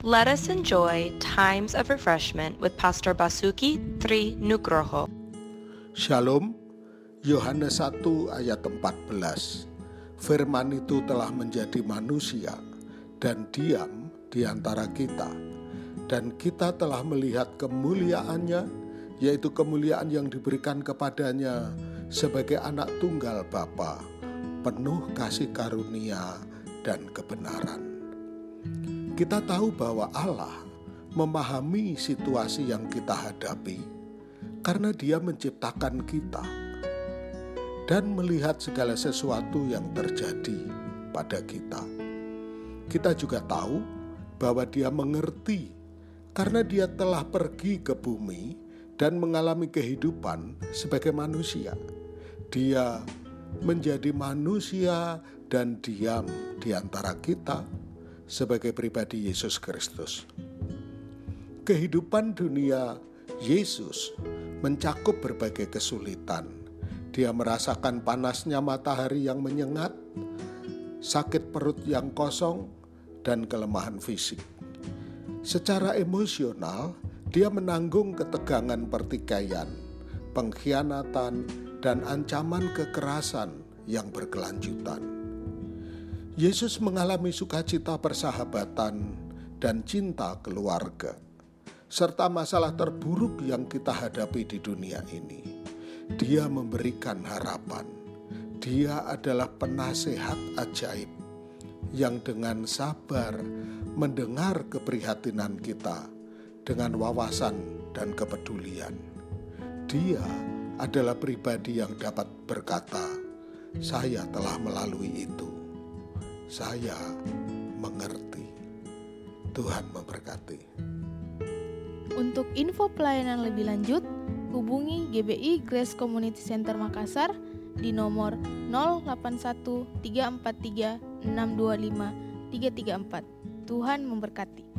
Let us enjoy times of refreshment with Pastor Basuki Tri Nugroho. Shalom, Yohanes 1 ayat 14. Firman itu telah menjadi manusia dan diam di antara kita. Dan kita telah melihat kemuliaannya, yaitu kemuliaan yang diberikan kepadanya sebagai anak tunggal Bapa, penuh kasih karunia dan kebenaran. Kita tahu bahwa Allah memahami situasi yang kita hadapi karena Dia menciptakan kita dan melihat segala sesuatu yang terjadi pada kita. Kita juga tahu bahwa Dia mengerti karena Dia telah pergi ke bumi dan mengalami kehidupan sebagai manusia. Dia menjadi manusia dan diam di antara kita sebagai pribadi Yesus Kristus. Kehidupan dunia Yesus mencakup berbagai kesulitan. Dia merasakan panasnya matahari yang menyengat, sakit perut yang kosong, dan kelemahan fisik. Secara emosional, dia menanggung ketegangan pertikaian, pengkhianatan, dan ancaman kekerasan yang berkelanjutan. Yesus mengalami sukacita persahabatan dan cinta keluarga, serta masalah terburuk yang kita hadapi di dunia ini. Dia memberikan harapan. Dia adalah penasehat ajaib yang dengan sabar mendengar keprihatinan kita dengan wawasan dan kepedulian. Dia adalah pribadi yang dapat berkata, "Saya telah melalui itu." Saya mengerti. Tuhan memberkati. Untuk info pelayanan lebih lanjut, hubungi GBI Grace Community Center Makassar di nomor 081 343 625 334. Tuhan memberkati.